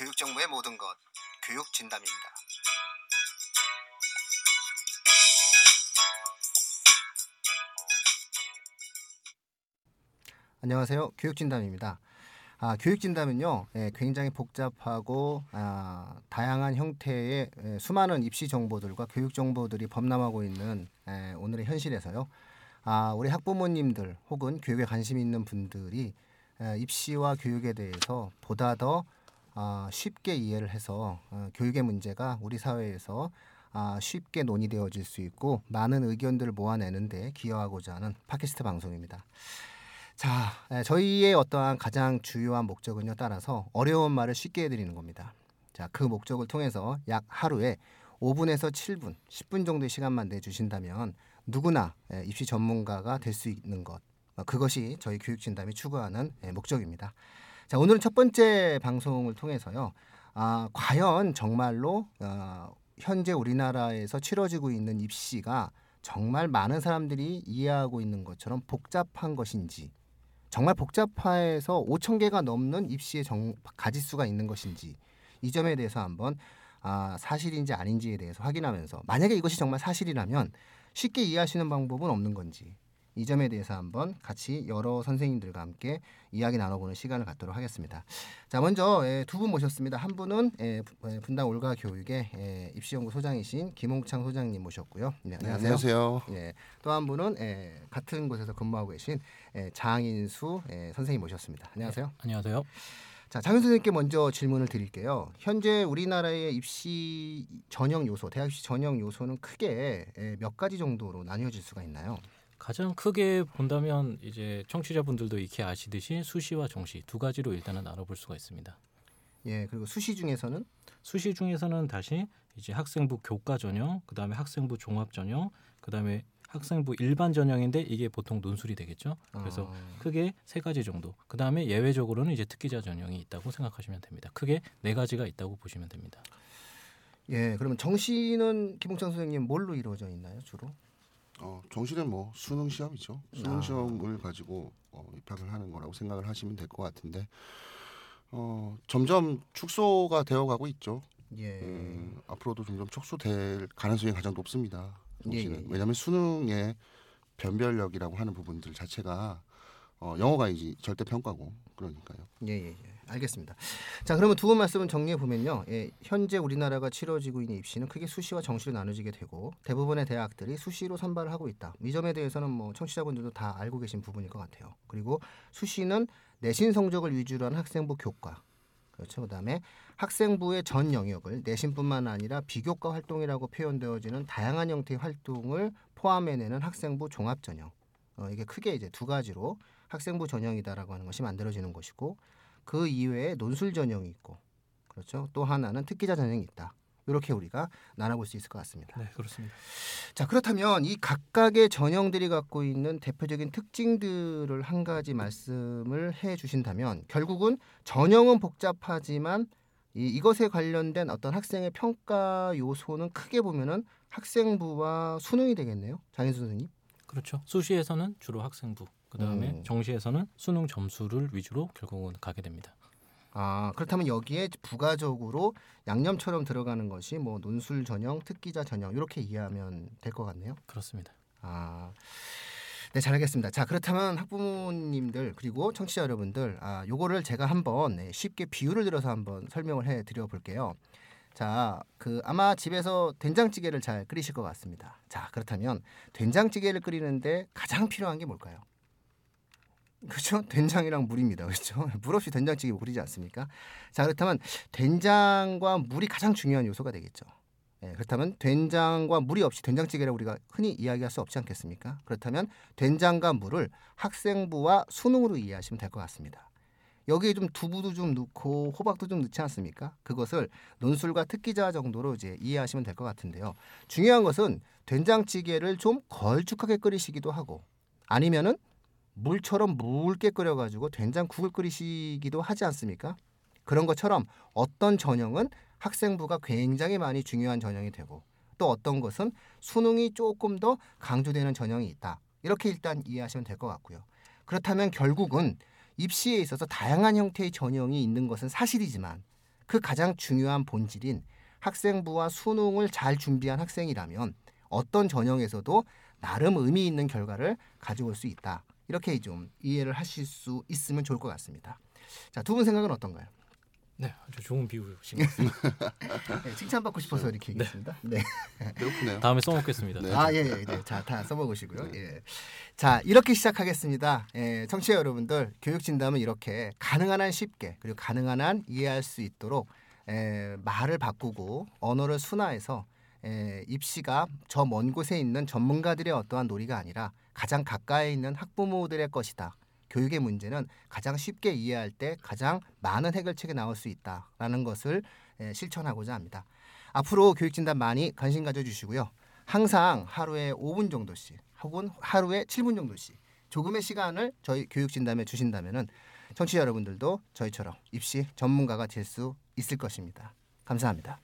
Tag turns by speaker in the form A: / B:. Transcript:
A: 교육 정보의 모든 것 교육 진담입니다. 안녕하세요. 교육 진담입니다. 아, 교육 진담은요, 예, 굉장히 복잡하고 아, 다양한 형태의 예, 수많은 입시 정보들과 교육 정보들이 범람하고 있는 예, 오늘의 현실에서요. 아, 우리 학부모님들 혹은 교육에 관심 있는 분들이 에, 입시와 교육에 대해서 보다 더 아, 쉽게 이해를 해서 어, 교육의 문제가 우리 사회에서 아, 쉽게 논의되어질 수 있고 많은 의견들을 모아내는데 기여하고자 하는 팟캐스트 방송입니다. 자, 에, 저희의 어떠한 가장 주요한 목적은요 따라서 어려운 말을 쉽게 해드리는 겁니다. 자, 그 목적을 통해서 약 하루에 5분에서 7분, 10분 정도의 시간만 내주신다면 누구나 에, 입시 전문가가 될 수 있는 것 어, 그것이 저희 교육진담이 추구하는 에, 목적입니다. 자, 오늘은 첫 번째 방송을 통해서요. 아, 과연 정말로 어, 현재 우리나라에서 치러지고 있는 입시가 정말 많은 사람들이 이해하고 있는 것처럼 복잡한 것인지 정말 복잡해서 5천 개가 넘는 입시의 정, 가지수가 있는 것인지 이 점에 대해서 한번 아, 사실인지 아닌지에 대해서 확인하면서 만약에 이것이 정말 사실이라면 쉽게 이해하시는 방법은 없는 건지 이 점에 대해서 한번 같이 여러 선생님들과 함께 이야기 나눠보는 시간을 갖도록 하겠습니다. 자 먼저 예, 두분 모셨습니다. 한 분은 예, 분당 올가 교육의 예, 입시연구 소장이신 김홍창 소장님 모셨고요.
B: 네, 안녕하세요. 안녕하세요.
A: 예, 또한 분은 예, 같은 곳에서 근무하고 계신 예, 장인수 예, 선생님 모셨습니다. 안녕하세요.
C: 네, 안녕하세요.
A: 자, 장윤 선생님께 먼저 질문을 드릴게요. 현재 우리나라의 입시 전형 요소, 대학 입시 전형 요소는 크게 예, 몇 가지 정도로 나뉘어질 수가 있나요?
C: 가장 크게 본다면 이제 청취자분들도 익히 아시듯이 수시와 정시 두 가지로 일단은 나눠볼 수가 있습니다.
A: 예, 그리고 수시 중에서는
C: 수시 중에서는 다시 이제 학생부 교과 전형, 그다음에 학생부 종합 전형, 그다음에 학생부 일반 전형인데 이게 보통 논술이 되겠죠. 그래서 아. 크게 세 가지 정도. 그 다음에 예외적으로는 이제 특기자 전형이 있다고 생각하시면 됩니다. 크게 네 가지가 있다고 보시면 됩니다.
A: 예, 그러면 정시는 김홍창 선생님 뭘로 이루어져 있나요, 주로?
B: 어, 정시는 뭐 수능 시험이죠. 수능 아. 시험을 가지고 어, 입학을 하는 거라고 생각을 하시면 될 것 같은데 어, 점점 축소가 되어가고 있죠. 예. 음, 앞으로도 점점 축소될 가능성이 가장 높습니다. 정시는. 예, 예, 예. 왜냐하면 수능의 변별력이라고 하는 부분들 자체가 어, 영어가 이제 절대 평가고 그러니까요.
A: 예, 예, 예. 알겠습니다. 자, 그러면 두 분 말씀을 정리해 보면요. 예, 현재 우리나라가 치러지고 있는 입시는 크게 수시와 정시로 나눠지게 되고 대부분의 대학들이 수시로 선발을 하고 있다. 이 점에 대해서는 뭐 청취자분들도 다 알고 계신 부분일 것 같아요. 그리고 수시는 내신 성적을 위주로 한 학생부 교과 그렇죠. 그다음에 학생부의 전 영역을 내신뿐만 아니라 비교과 활동이라고 표현되어지는 다양한 형태의 활동을 포함해내는 학생부 종합 전형. 어, 이게 크게 이제 두 가지로 학생부 전형이다라고 하는 것이 만들어지는 것이고 그 이외에 논술 전형이 있고 그렇죠. 또 하나는 특기자 전형이 있다. 이렇게 우리가 나눠볼 수 있을 것 같습니다.
C: 네, 그렇습니다.
A: 자, 그렇다면 이 각각의 전형들이 갖고 있는 대표적인 특징들을 한 가지 말씀을 해 주신다면 결국은 전형은 복잡하지만 이, 이것에 관련된 어떤 학생의 평가 요소는 크게 보면은 학생부와 수능이 되겠네요. 장인수 선생님.
C: 그렇죠. 수시에서는 주로 학생부, 그다음에 음. 정시에서는 수능 점수를 위주로 결국은 가게 됩니다.
A: 아 그렇다면 여기에 부가적으로 양념처럼 들어가는 것이 뭐 논술 전형, 특기자 전형 이렇게 이해하면 될 것 같네요.
C: 그렇습니다.
A: 아. 네, 잘 알겠습니다. 자, 그렇다면 학부모님들 그리고 청취자 여러분들, 아, 요거를 제가 한번 네, 쉽게 비유를 들어서 한번 설명을 해 드려 볼게요. 자, 그 아마 집에서 된장찌개를 잘 끓이실 것 같습니다. 자, 그렇다면 된장찌개를 끓이는데 가장 필요한 게 뭘까요? 그렇죠? 된장이랑 물입니다. 그렇죠? 물 없이 된장찌개 끓이지 않습니까? 자, 그렇다면 된장과 물이 가장 중요한 요소가 되겠죠. 예, 그렇다면 된장과 물이 없이 된장찌개를 우리가 흔히 이야기할 수 없지 않겠습니까? 그렇다면 된장과 물을 학생부와 수능으로 이해하시면 될 것 같습니다. 여기에 좀 두부도 좀 넣고 호박도 좀 넣지 않습니까? 그것을 논술과 특기자 정도로 이제 이해하시면 될 것 같은데요. 중요한 것은 된장찌개를 좀 걸쭉하게 끓이시기도 하고 아니면은 물처럼 묽게 끓여가지고 된장국을 끓이시기도 하지 않습니까? 그런 것처럼 어떤 전형은 학생부가 굉장히 많이 중요한 전형이 되고 또 어떤 것은 수능이 조금 더 강조되는 전형이 있다. 이렇게 일단 이해하시면 될 것 같고요. 그렇다면 결국은 입시에 있어서 다양한 형태의 전형이 있는 것은 사실이지만 그 가장 중요한 본질인 학생부와 수능을 잘 준비한 학생이라면 어떤 전형에서도 나름 의미 있는 결과를 가져올 수 있다. 이렇게 좀 이해를 하실 수 있으면 좋을 것 같습니다. 자, 두 분 생각은 어떤가요?
C: 네, 아주 좋은 비유신 것 같습니다.
A: 네, 칭찬받고 싶어서 이렇게 얘기했습니다. 네.
B: 배고프네요.
C: 다음에 써먹겠습니다.
B: 네.
A: 아, 예, 예, 네. 자, 다 써먹으시고요. 예. 자, 이렇게 시작하겠습니다. 예, 청취자 여러분들, 교육 진담은 이렇게 가능한 한 쉽게 그리고 가능한 한 이해할 수 있도록 에, 말을 바꾸고 언어를 순화해서 에, 입시가 저 먼 곳에 있는 전문가들의 어떠한 놀이가 아니라 가장 가까이 있는 학부모들의 것이다. 교육의 문제는 가장 쉽게 이해할 때 가장 많은 해결책이 나올 수 있다라는 것을 에, 실천하고자 합니다. 앞으로 교육진단 많이 관심 가져주시고요. 항상 하루에 5분 정도씩 혹은 하루에 7분 정도씩 조금의 시간을 저희 교육진담에 주신다면은 청취자 여러분들도 저희처럼 입시 전문가가 될 수 있을 것입니다. 감사합니다.